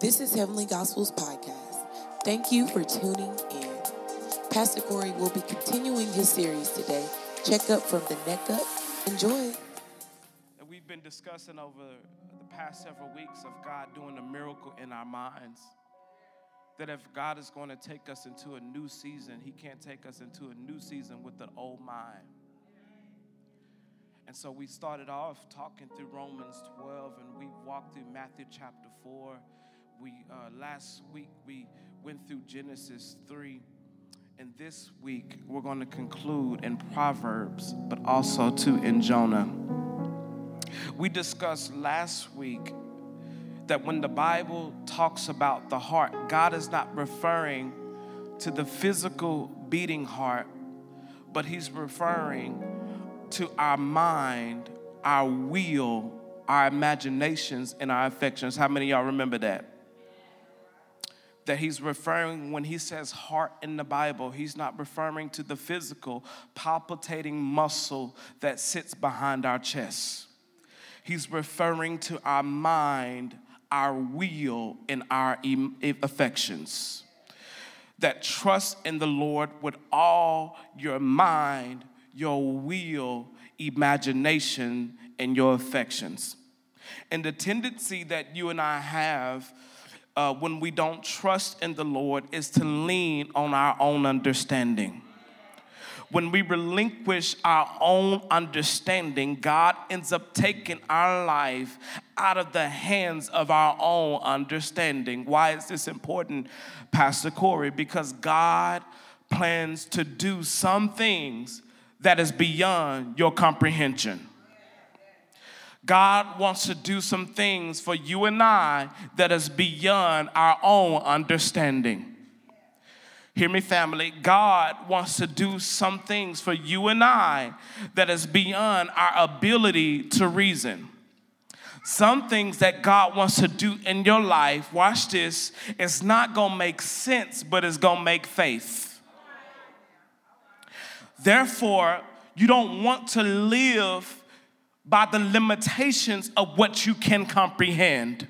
This is Heavenly Gospels Podcast. Thank you for tuning in. Pastor Corey will be continuing his series today. Check up from the neck up. Enjoy. We've been discussing over the past several weeks of God doing a miracle in our minds. That if God is going to take us into a new season, He can't take us into a new season with an old mind. And so we started off talking through Romans 12 and we walked through Matthew chapter 4. We uh, last week we went through Genesis 3. And this week we're going to conclude in Proverbs, but also too in Jonah. We discussed last week that when the Bible talks about the heart, God is not referring to the physical beating heart, but He's referring to our mind, our will, our imaginations, and our affections. How many y'all remember that? That he's referring, when he says heart in the Bible, he's not referring to the physical, palpitating muscle that sits behind our chest. He's referring to our mind, our will, and our affections. That trust in the Lord with all your mind, your will, imagination, and your affections. And the tendency that you and I have uh, when we don't trust in the Lord is to lean on our own understanding. When we relinquish our own understanding, God ends up taking our life out of the hands of our own understanding. Why is this important, Pastor Corey? Because God plans to do some things that is beyond your comprehension. God wants to do some things for you and I that is beyond our own understanding. Hear me, family. God wants to do some things for you and I that is beyond our ability to reason. Some things that God wants to do in your life, watch this, it's not gonna make sense, but it's gonna make faith. Therefore, you don't want to live by the limitations of what you can comprehend.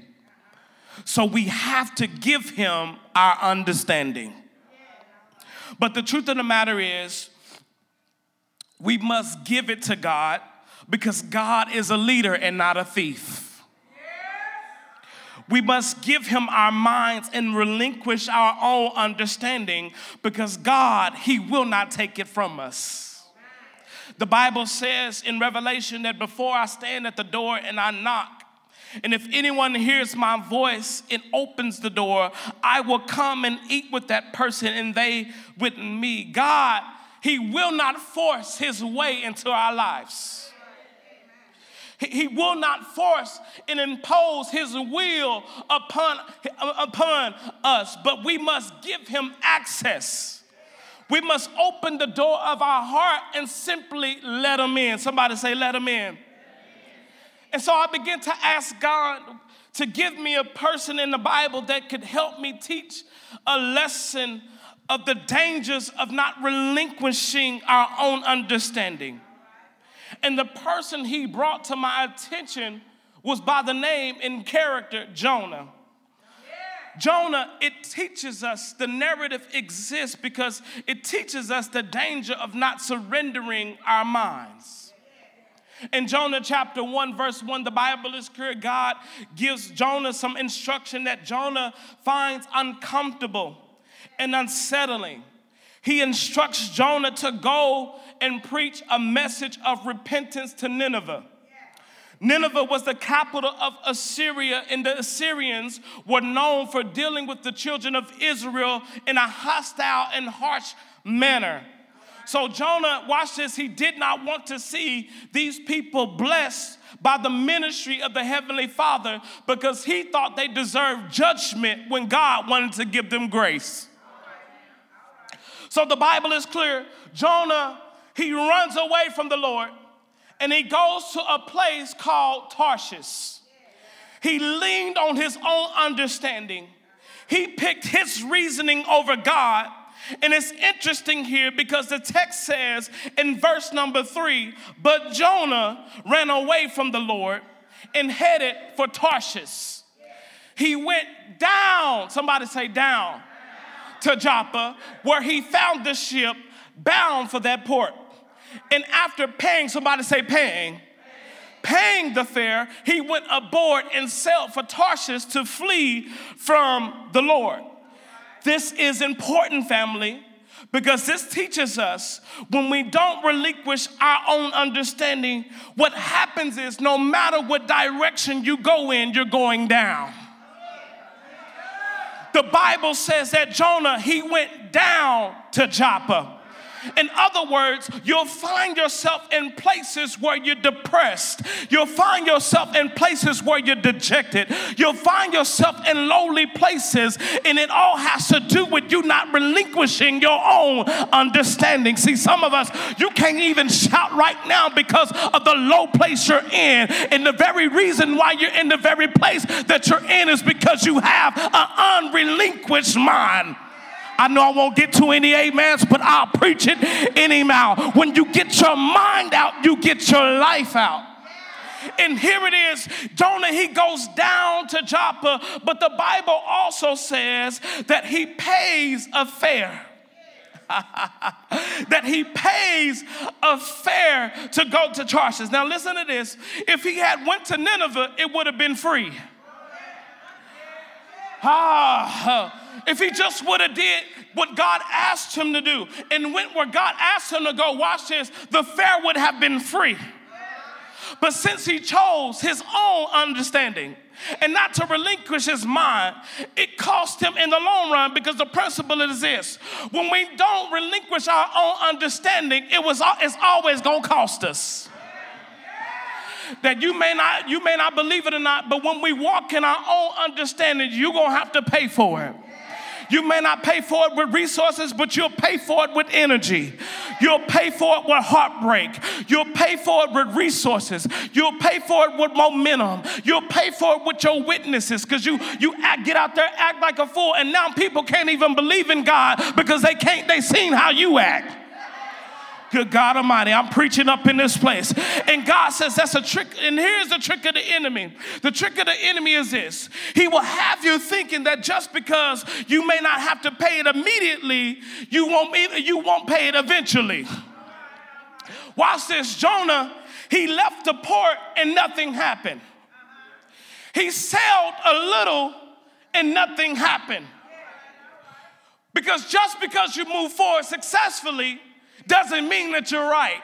So we have to give him our understanding. But the truth of the matter is, we must give it to God because God is a leader and not a thief. We must give him our minds and relinquish our own understanding because God, he will not take it from us. The Bible says in Revelation that before I stand at the door and I knock, and if anyone hears my voice and opens the door, I will come and eat with that person and they with me. God, He will not force His way into our lives. He will not force and impose his will upon, upon us, but we must give him access. We must open the door of our heart and simply let him in. Somebody say, let him in. And so I began to ask God to give me a person in the Bible that could help me teach a lesson of the dangers of not relinquishing our own understanding. And the person he brought to my attention was by the name and character Jonah. Jonah, it teaches us the narrative exists because it teaches us the danger of not surrendering our minds. In Jonah chapter 1, verse 1, the Bible is clear. God gives Jonah some instruction that Jonah finds uncomfortable and unsettling. He instructs Jonah to go and preach a message of repentance to Nineveh. Nineveh was the capital of Assyria, and the Assyrians were known for dealing with the children of Israel in a hostile and harsh manner. So, Jonah, watch this, he did not want to see these people blessed by the ministry of the Heavenly Father because he thought they deserved judgment when God wanted to give them grace. So, the Bible is clear Jonah he runs away from the Lord and he goes to a place called Tarshish. He leaned on his own understanding. He picked his reasoning over God. And it's interesting here because the text says in verse number three, but Jonah ran away from the Lord and headed for Tarshish. he went down, somebody say down, to Joppa, where he found the ship bound for that port. And after paying, somebody say paying, paying the fare, he went aboard and sailed for Tarshish to flee from the Lord. This is important, family, because this teaches us when we don't relinquish our own understanding, what happens is no matter what direction you go in, you're going down. The Bible says that Jonah, he went down to Joppa. In other words, you'll find yourself in places where you're depressed. You'll find yourself in places where you're dejected. You'll find yourself in lowly places, and it all has to do with you not relinquishing your own understanding. See, some of us, you can't even shout right now because of the low place you're in. And the very reason why you're in the very place that you're in is because you have an unrelinquished mind. I know I won't get to any amens, but I'll preach it anyhow. When you get your mind out, you get your life out. And here it is Jonah, he goes down to Joppa, but the Bible also says that he pays a fare. that he pays a fare to go to Tarshish. Now listen to this. If he had went to Nineveh, it would have been free. Ah, if he just would have did what God asked him to do and went where God asked him to go, watch this, the fare would have been free. But since he chose his own understanding and not to relinquish his mind, it cost him in the long run because the principle is this. When we don't relinquish our own understanding, it was, it's always gonna cost us. That you may not you may not believe it or not but when we walk in our own understanding you're going to have to pay for it you may not pay for it with resources, but you'll pay for it with energy. You'll pay for it with heartbreak. You'll pay for it with resources. You'll pay for it with momentum. You'll pay for it with your witnesses because you, you act, get out there, act like a fool, and now people can't even believe in God because they can't, they seen how you act. Good God Almighty, I'm preaching up in this place. And God says that's a trick. And here's the trick of the enemy the trick of the enemy is this He will have you thinking that just because you may not have to pay it immediately, you won't, you won't pay it eventually. Watch this Jonah, he left the port and nothing happened. He sailed a little and nothing happened. Because just because you move forward successfully, doesn't mean that you're right.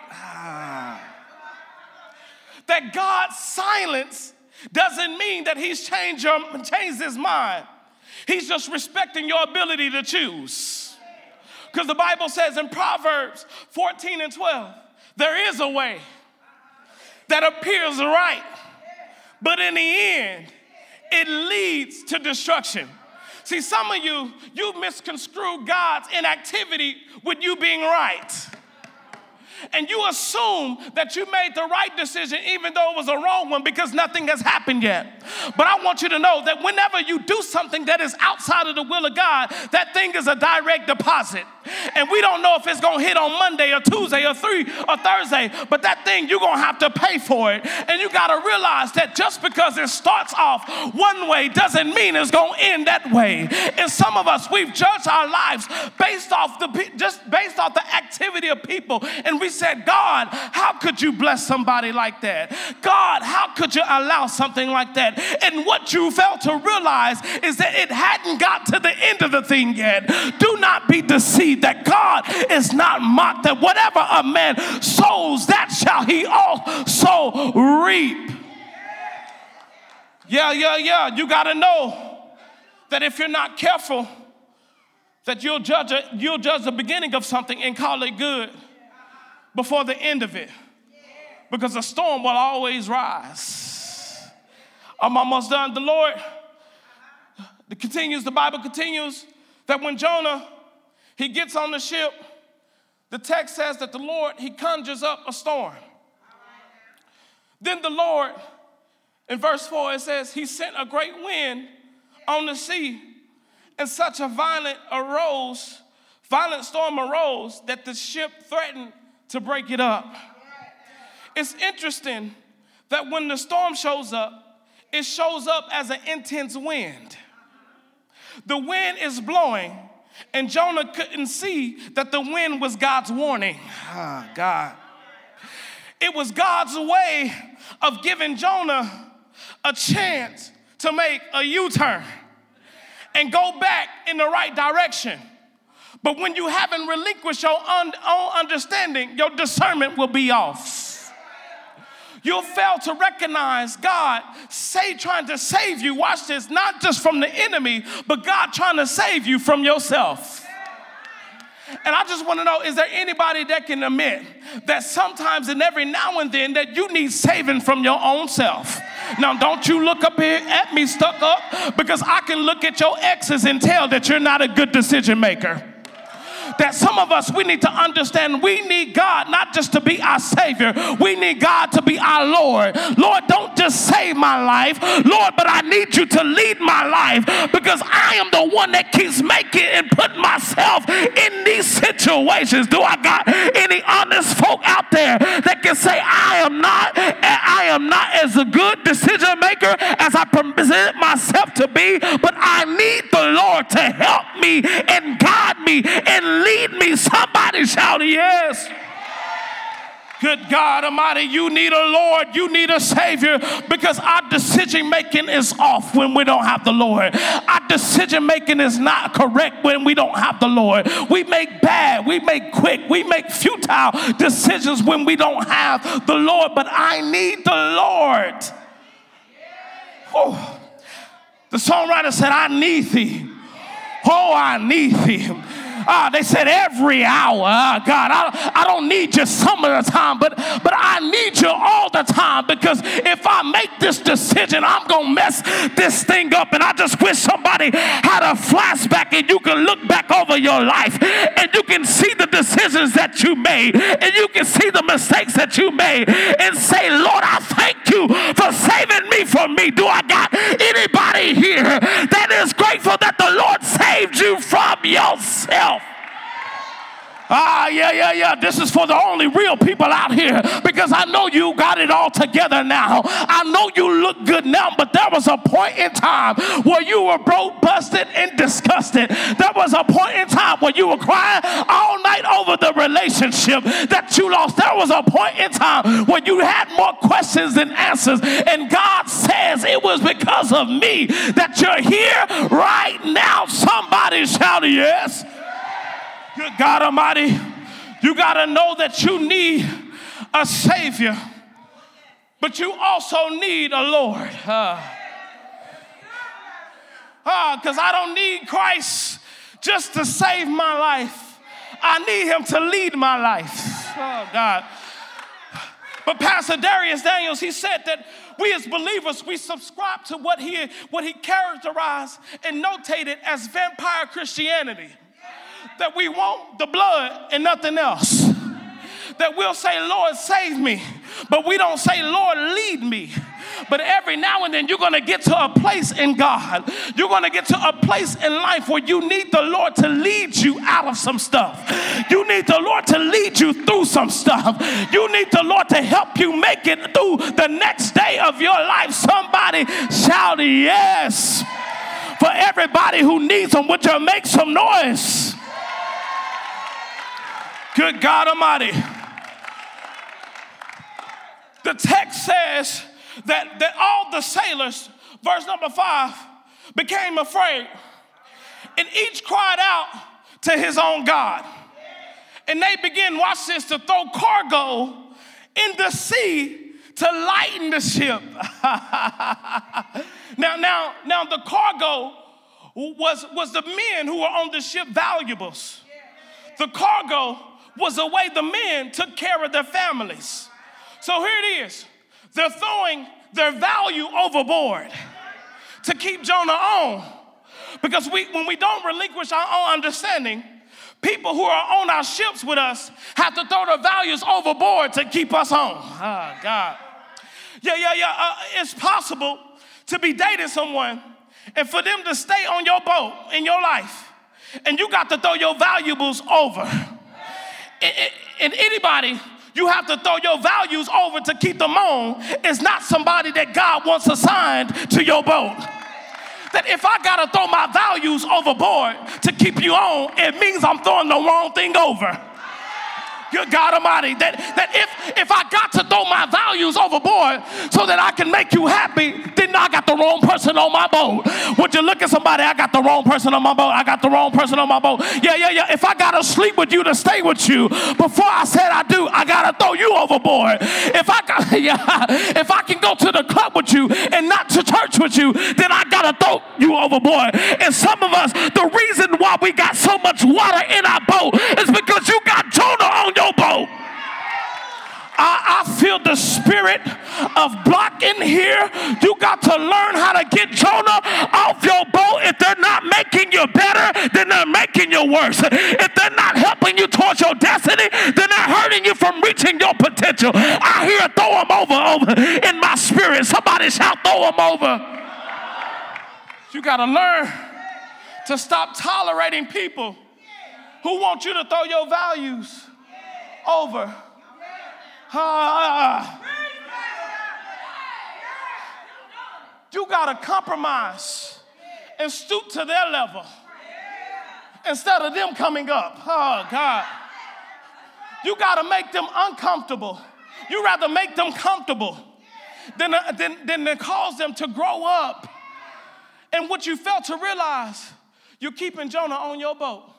That God's silence doesn't mean that He's changed, your, changed His mind. He's just respecting your ability to choose. Because the Bible says in Proverbs 14 and 12, there is a way that appears right, but in the end, it leads to destruction. See, some of you, you misconstrue God's inactivity with you being right and you assume that you made the right decision even though it was a wrong one because nothing has happened yet. But I want you to know that whenever you do something that is outside of the will of God, that thing is a direct deposit. And we don't know if it's going to hit on Monday or Tuesday or three or Thursday, but that thing you're going to have to pay for it. And you got to realize that just because it starts off one way doesn't mean it's going to end that way. And some of us we've judged our lives based off the just based off the activity of people and we said, God, how could you bless somebody like that? God, how could you allow something like that? And what you failed to realize is that it hadn't got to the end of the thing yet. Do not be deceived that God is not mocked, that whatever a man sows, that shall he also reap. Yeah, yeah, yeah. You got to know that if you're not careful, that you'll judge, a, you'll judge the beginning of something and call it good before the end of it. Because a storm will always rise. I'm almost done. The Lord it continues, the Bible continues that when Jonah he gets on the ship, the text says that the Lord he conjures up a storm. Then the Lord, in verse 4, it says, He sent a great wind on the sea, and such a violent arose, violent storm arose that the ship threatened to break it up. It's interesting that when the storm shows up, it shows up as an intense wind. The wind is blowing, and Jonah couldn't see that the wind was God's warning. Ah, God. It was God's way of giving Jonah a chance to make a U turn and go back in the right direction. But when you haven't relinquished your own understanding, your discernment will be off. You'll fail to recognize God say trying to save you. Watch this, not just from the enemy, but God trying to save you from yourself. And I just want to know is there anybody that can admit that sometimes and every now and then that you need saving from your own self? Now, don't you look up here at me stuck up because I can look at your exes and tell that you're not a good decision maker that some of us, we need to understand we need God not just to be our Savior, we need God to be our Lord. Lord, don't just save my life, Lord, but I need you to lead my life because I am the one that keeps making and putting myself in these situations. Do I got any honest folk out there that can say, I am not, I am not as a good decision maker as I present myself to be, but I need the Lord to help me and guide me and lead me. Somebody shout yes. Good God Almighty, you need a Lord, you need a Savior because our decision making is off when we don't have the Lord. Our decision making is not correct when we don't have the Lord. We make bad, we make quick, we make futile decisions when we don't have the Lord, but I need the Lord. Oh, the songwriter said, I need thee. Oh, I need thee. Uh, they said every hour. Uh, God, I, I don't need you some of the time, but, but I need you all the time because if I make this decision, I'm going to mess this thing up. And I just wish somebody had a flashback and you can look back over your life and you can see the decisions that you made and you can see the mistakes that you made and say, Lord, I thank you for saving me from me. Do I got anybody here that is grateful that the Lord saved you from yourself? Ah, yeah, yeah, yeah. This is for the only real people out here because I know you got it all together now. I know you look good now, but there was a point in time where you were broke, busted, and disgusted. There was a point in time where you were crying all night over the relationship that you lost. There was a point in time when you had more questions than answers. And God says it was because of me that you're here right now. Somebody shout yes. Good God Almighty, you got to know that you need a Savior, but you also need a Lord. Because uh, uh, I don't need Christ just to save my life, I need Him to lead my life. Oh, God. But Pastor Dharius Daniels, he said that we as believers, we subscribe to what he, what he characterized and notated as vampire Christianity that we want the blood and nothing else. That we'll say, Lord, save me, but we don't say, Lord, lead me. But every now and then, you're going to get to a place in God. You're going to get to a place in life where you need the Lord to lead you out of some stuff. You need the Lord to lead you through some stuff. You need the Lord to help you make it through the next day of your life. Somebody shout yes. For everybody who needs them, would you make some noise? Good God Almighty. The text says that, that all the sailors, verse number five, became afraid. And each cried out to his own God. And they began, watch this, to throw cargo in the sea to lighten the ship. now, now, now the cargo was, was the men who were on the ship valuables. The cargo was the way the men took care of their families. So here it is. They're throwing their value overboard to keep Jonah on. Because we, when we don't relinquish our own understanding, people who are on our ships with us have to throw their values overboard to keep us on. Oh, God. Yeah, yeah, yeah. Uh, it's possible to be dating someone and for them to stay on your boat in your life, and you got to throw your valuables over and anybody, you have to throw your values over to keep them on is not somebody that God wants assigned to your boat. That if I gotta throw my values overboard to keep you on, it means I'm throwing the wrong thing over. Good God Almighty, that, that if, if I got to throw my values overboard so that I can make you happy, then I got the wrong person on my boat. Would you look at somebody? I got the wrong person on my boat. I got the wrong person on my boat. Yeah, yeah, yeah. If I gotta sleep with you to stay with you, before I said I do, I gotta throw you overboard. If I got, yeah, if I can go to the club with you and not to church with you, then I gotta throw you overboard. And some of us, the reason why we got so much water in our boat is because you got Jonah on your boat. I, I, feel the spirit of blocking here. You got to learn how to get Jonah off your boat. If they're not making you better, then they're making you worse. If they're not helping you towards your destiny, then they're hurting you from reaching your potential. I hear throw them over, over in my spirit. Somebody shout, throw them over. You got to learn to stop tolerating people who want you to throw your values over. Ah. You got to compromise and stoop to their level instead of them coming up. Oh, God. You got to make them uncomfortable. You rather make them comfortable than, uh, than, than to cause them to grow up. And what you fail to realize, you're keeping Jonah on your boat.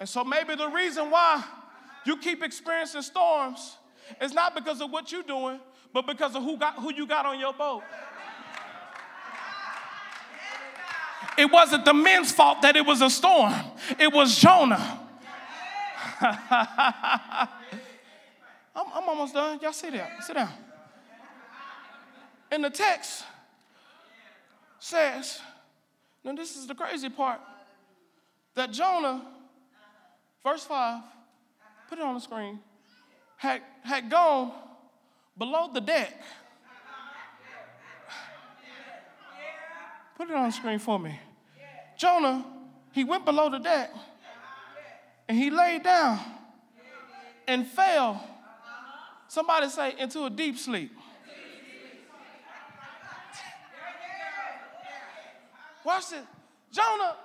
And so maybe the reason why you keep experiencing storms is not because of what you're doing, but because of who, got, who you got on your boat. It wasn't the men's fault that it was a storm, it was Jonah. I'm, I'm almost done. Y'all sit down. Sit down. And the text says, now this is the crazy part, that Jonah verse 5, put it on the screen, had, had gone below the deck. Put it on the screen for me. Jonah, he went below the deck and he laid down and fell. Somebody say, into a deep sleep. Watch this. Jonah,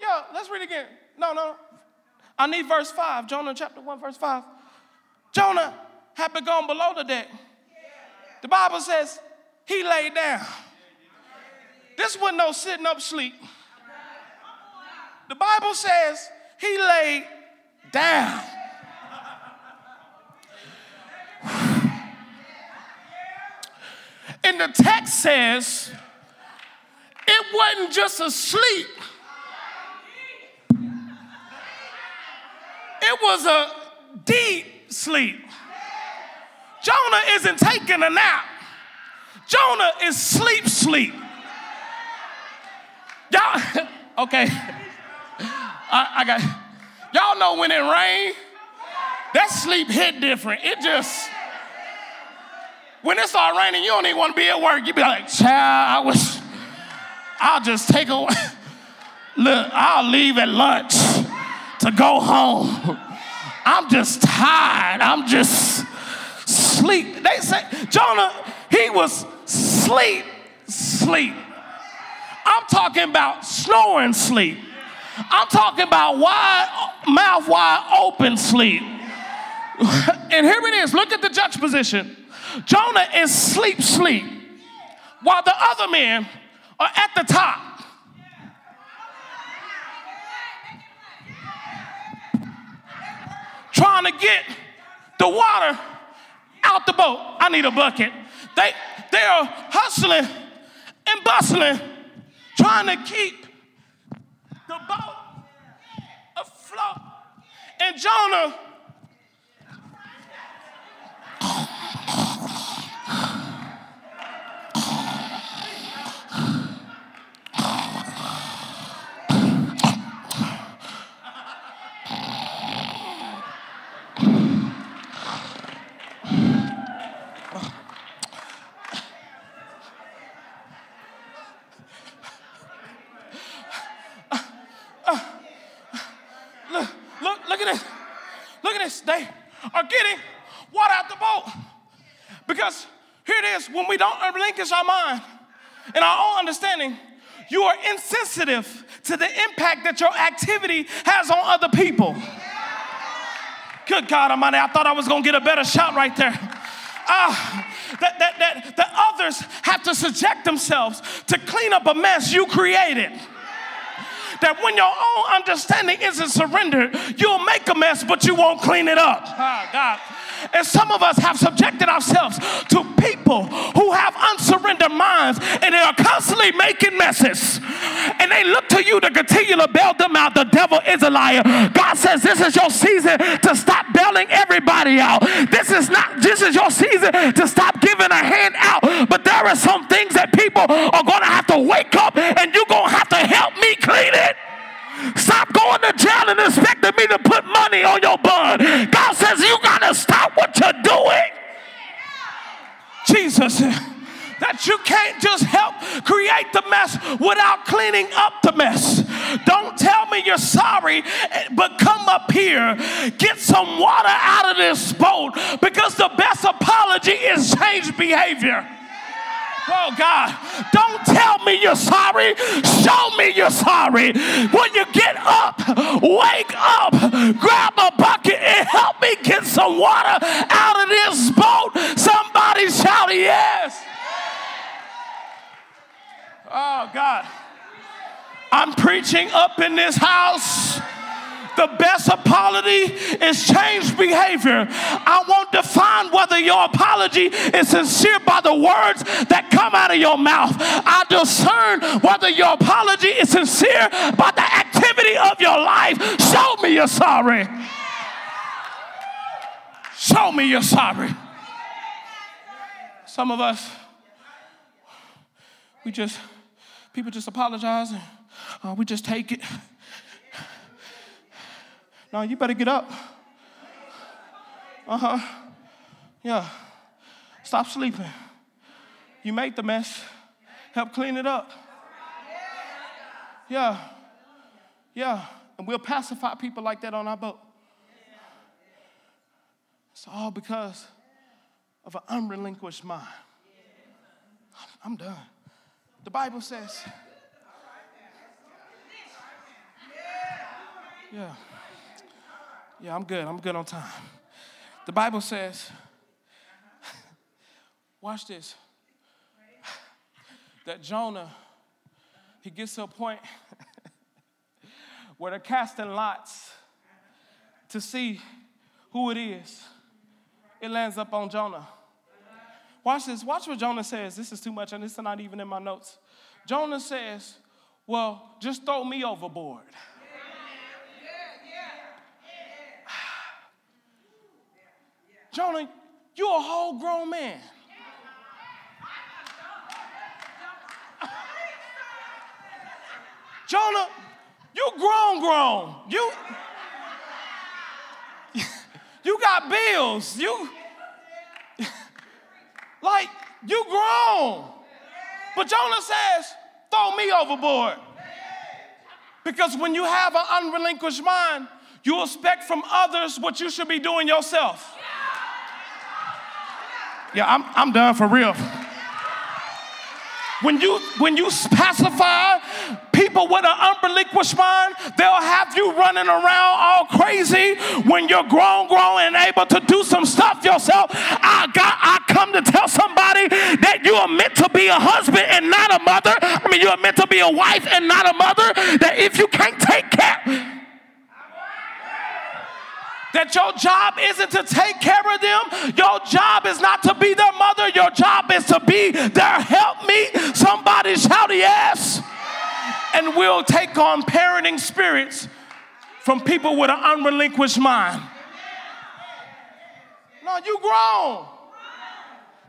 yo, let's read again. No, no, I need verse 5, Jonah chapter 1, verse 5. Jonah had been gone below the deck. The Bible says he laid down. This wasn't no sitting up sleep. The Bible says he laid down. And the text says it wasn't just a sleep It was a deep sleep. Jonah isn't taking a nap. Jonah is sleep, sleep. Y'all, okay. I, I got, y'all know when it rain, that sleep hit different. It just, when it start raining, you don't even want to be at work. You be like, child, I was, I'll just take a, look, I'll leave at lunch to go home. I'm just tired. I'm just sleep. They say, Jonah, he was sleep, sleep. I'm talking about snoring sleep. I'm talking about wide, mouth wide open sleep. and here it is. Look at the juxtaposition. Jonah is sleep, sleep, while the other men are at the top trying to get the water out the boat. I need a bucket. They, they are hustling and bustling, trying to keep the boat afloat. And Jonah look, look at it. they are getting water out the boat. Because here it is when we relinquish our mind and our own understanding, you are insensitive to the impact that your activity has on other people. Good God Almighty, I thought I was gonna get a better shot right there. Ah, that, that, that, that others have to subject themselves to clean up a mess you created that when your own understanding isn't surrendered, you'll make a mess, but you won't clean it up. Oh, God. And some of us have subjected ourselves to people who have unsurrendered minds and they are constantly making messes. And they look to you to continue to bail them out. The devil is a liar. God says this is your season to stop bailing everybody out. This is not, this is your season to stop giving a hand out. But there are some things that people are going to have to wake up and you're going to have to help me clean it. Stop going to jail and expecting me to put money on your bond. God says you got to stop what you're doing. Jesus, that you can't just help create the mess without cleaning up the mess. Don't tell me you're sorry, but come up here, get some water out of this boat because the best apology is change behavior. Oh God, don't tell me you're sorry. Show me you're sorry. When you get up, wake up, grab a bucket and help me get some water out of this boat. Somebody shout yes. Oh God. I'm preaching up in this house. The best apology is changed behavior. I won't define whether your apology is sincere by the words that come out of your mouth. I discern whether your apology is sincere by the activity of your life. Show me you're sorry. Show me you're sorry. Some of us, we just, people just apologize and uh, we just take it. No, you better get up. Uh huh. Yeah. Stop sleeping. You made the mess. Help clean it up. Yeah. Yeah. And we'll pacify people like that on our boat. It's all because of an unrelinquished mind. I'm done. The Bible says, yeah. Yeah, I'm good. I'm good on time. The Bible says, watch this, that Jonah, he gets to a point where they're casting lots to see who it is. It lands up on Jonah. Watch this. Watch what Jonah says. This is too much, and this is not even in my notes. Jonah says, Well, just throw me overboard. Jonah, you're a whole grown man. Jonah, you grown, grown. You, you got bills. You, like, you grown. But Jonah says, throw me overboard. Because when you have an unrelinquished mind, you expect from others what you should be doing yourself. Yeah, I'm, I'm done for real. When you when you pacify people with an unrelinquished mind, they'll have you running around all crazy. When you're grown, grown, and able to do some stuff yourself, I got I come to tell somebody that you are meant to be a husband and not a mother. I mean, you are meant to be a wife and not a mother. That if you can't take care that your job isn't to take care of them. Your job is not to be their mother. Your job is to be their helpmeet. Somebody shout yes. And we'll take on parenting spirits from people with an unrelinquished mind. No, you grown.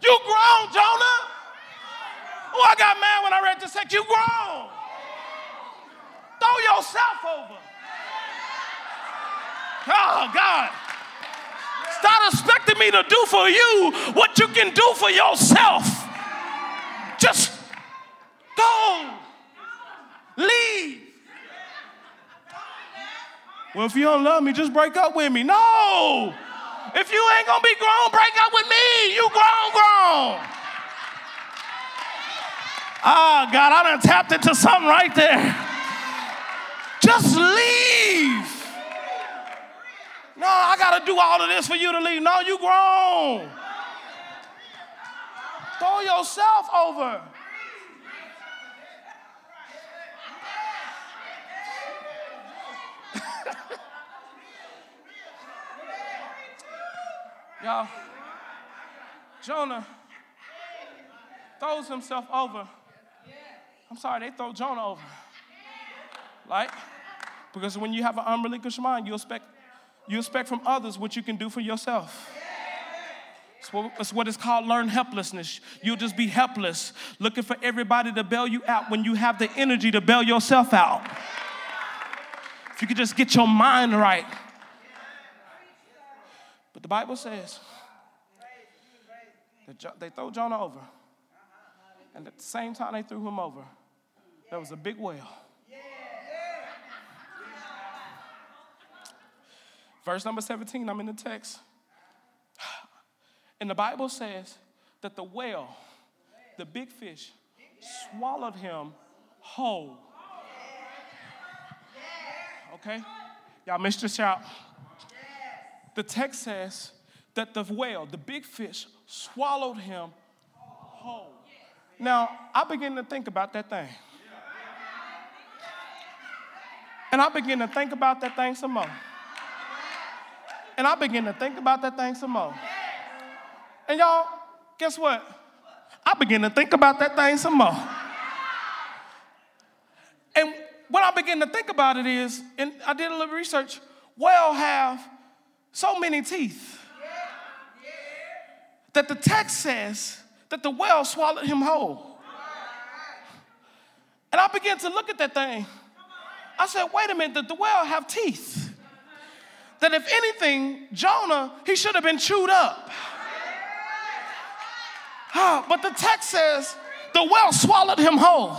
You grown, Jonah. Oh, I got mad when I read this text. You grown. Throw yourself over. Oh, God. Stop expecting me to do for you what you can do for yourself. Just go. Leave. Well, if you don't love me, just break up with me. No. If you ain't gonna be grown, break up with me. You grown, grown. Ah, oh, God, I done tapped into something right there. Just leave. No, I gotta do all of this for you to leave. No, you grown. Throw yourself over. Y'all, Jonah throws himself over. I'm sorry, they throw Jonah over. Like, because when you have an unrelinquished mind, you expect, you expect from others what you can do for yourself. It's what, it's what is called learned helplessness. You'll just be helpless, looking for everybody to bail you out when you have the energy to bail yourself out. If you could just get your mind right. But the Bible says that they throw Jonah over. And at the same time they threw him over, there was a big whale. Verse number 17, I'm in the text. And the Bible says that the whale, the big fish, swallowed him whole. Okay? Y'all missed your shout. The text says that the whale, the big fish, swallowed him whole. Now, I begin to think about that thing. And I begin to think about that thing some more. And I begin to think about that thing some more. And y'all, guess what? I begin to think about that thing some more. And what I begin to think about it is, and I did a little research, whale have so many teeth that the text says that the whale swallowed him whole. And I began to look at that thing. I said, wait a minute, did the whale have teeth? That if anything, Jonah, he should have been chewed up. but the text says the well swallowed him whole.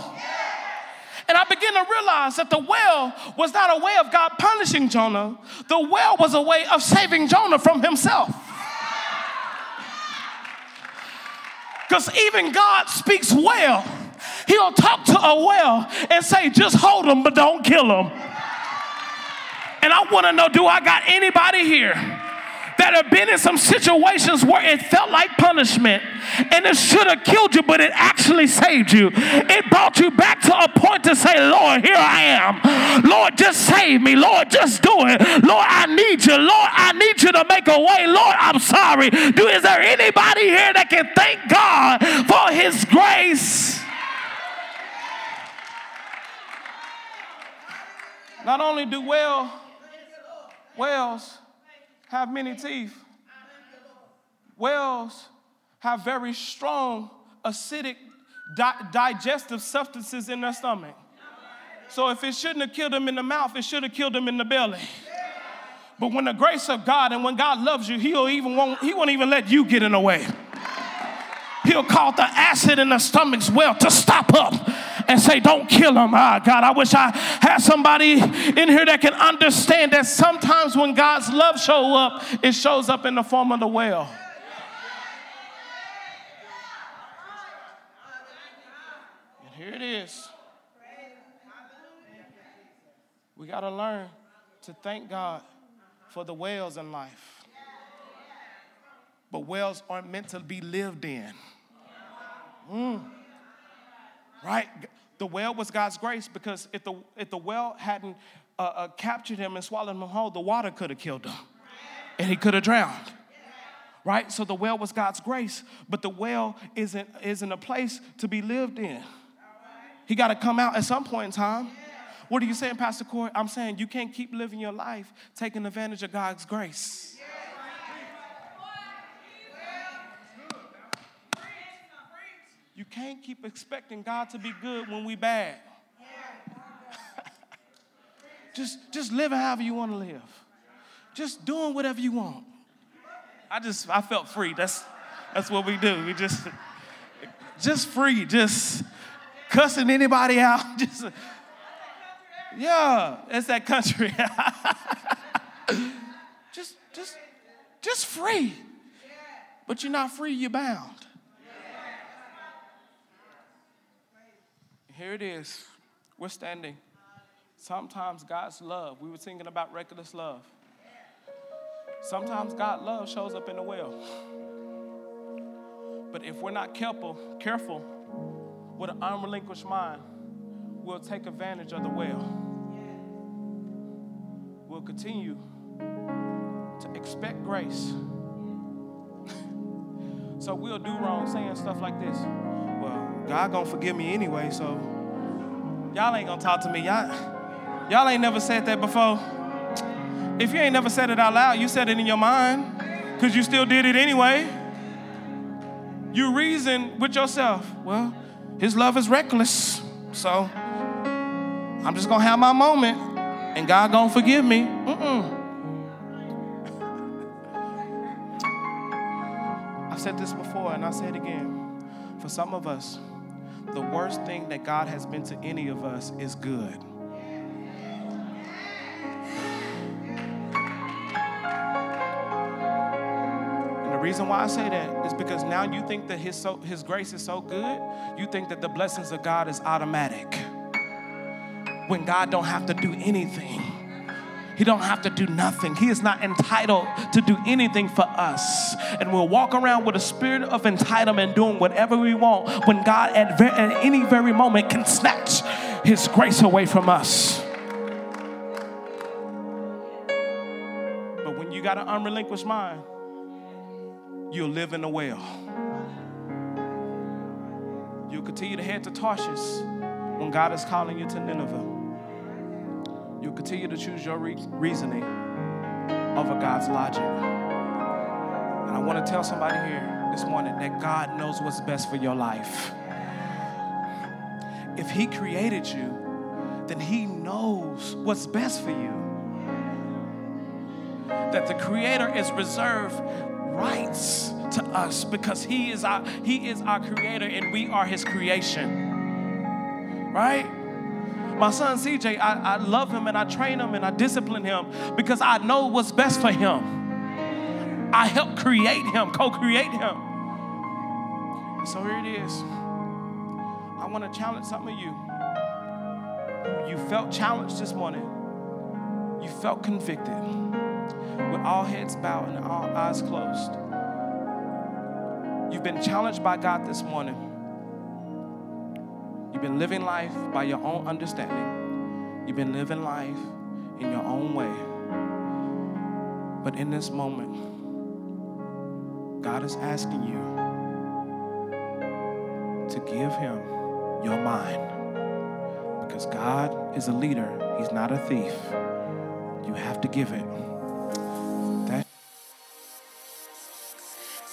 And I began to realize that the well was not a way of God punishing Jonah, the well was a way of saving Jonah from himself. Because even God speaks well. He'll talk to a well and say, just hold him, but don't kill him. And I want to know do I got anybody here that have been in some situations where it felt like punishment and it should have killed you, but it actually saved you. It brought you back to a point to say, Lord, here I am. Lord, just save me. Lord, just do it. Lord, I need you. Lord, I need you to make a way. Lord, I'm sorry. Do is there anybody here that can thank God for his grace? Not only do well whales have many teeth. Whales have very strong acidic di- digestive substances in their stomach. So if it shouldn't have killed them in the mouth, it should have killed them in the belly. But when the grace of God and when God loves you, He'll even won't, He won't even let you get in the way. He'll cause the acid in the stomach's well to stop up and say, Don't kill him. Ah, God, I wish I had somebody in here that can understand that sometimes when God's love show up, it shows up in the form of the well. And here it is. We got to learn to thank God for the wells in life. But wells aren't meant to be lived in. Mm. Right? The whale was God's grace because if the, if the whale hadn't uh, uh, captured him and swallowed him whole, the water could have killed him and he could have drowned. Right? So the whale was God's grace, but the whale isn't, isn't a place to be lived in. He got to come out at some point in time. What are you saying, Pastor Corey? I'm saying you can't keep living your life taking advantage of God's grace. You can't keep expecting God to be good when we bad. just, just living however you want to live. Just doing whatever you want. I just, I felt free. That's, that's what we do. We just, just free. Just cussing anybody out. Just, yeah, it's that country. just, just, just free. But you're not free, you're bound. Here it is. We're standing. Sometimes God's love, we were thinking about reckless love. Sometimes God's love shows up in the well. But if we're not careful, careful with an unrelinquished mind, we'll take advantage of the well. We'll continue to expect grace. so we'll do wrong saying stuff like this. God gonna forgive me anyway, so y'all ain't gonna talk to me. Y'all, y'all ain't never said that before. If you ain't never said it out loud, you said it in your mind, because you still did it anyway. You reason with yourself, well, his love is reckless, so I'm just gonna have my moment, and God gonna forgive me. Mm-mm. I've said this before, and I'll say it again. For some of us, the worst thing that God has been to any of us is good. And the reason why I say that is because now you think that his, so, his grace is so good, you think that the blessings of God is automatic. When God don't have to do anything. He don't have to do nothing. He is not entitled to do anything for us. And we'll walk around with a spirit of entitlement doing whatever we want when God at, ver- at any very moment can snatch his grace away from us. But when you got an unrelinquished mind, you'll live in the well. You'll continue to head to Tarshish when God is calling you to Nineveh. You'll continue to choose your re- reasoning over God's logic. And I want to tell somebody here this morning that God knows what's best for your life. If He created you, then He knows what's best for you. That the Creator is reserved rights to us because he is our he is our creator and we are his creation right my son cj I, I love him and i train him and i discipline him because i know what's best for him. I help create him co-create him. So here it is. I want to challenge some of you. You felt challenged this morning. You felt convicted. With all heads bowed and all eyes closed. You've been challenged by God this morning. You've been living life by your own understanding. You've been living life in your own way. But in this moment, God is asking you to give Him your mind. Because God is a leader, He's not a thief. You have to give it. That-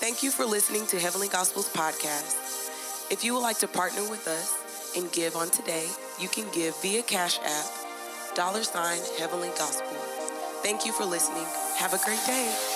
Thank you for listening to Heavenly Gospels podcast. If you would like to partner with us and give on today, you can give via Cash App, dollar sign Heavenly Gospel. Thank you for listening. Have a great day.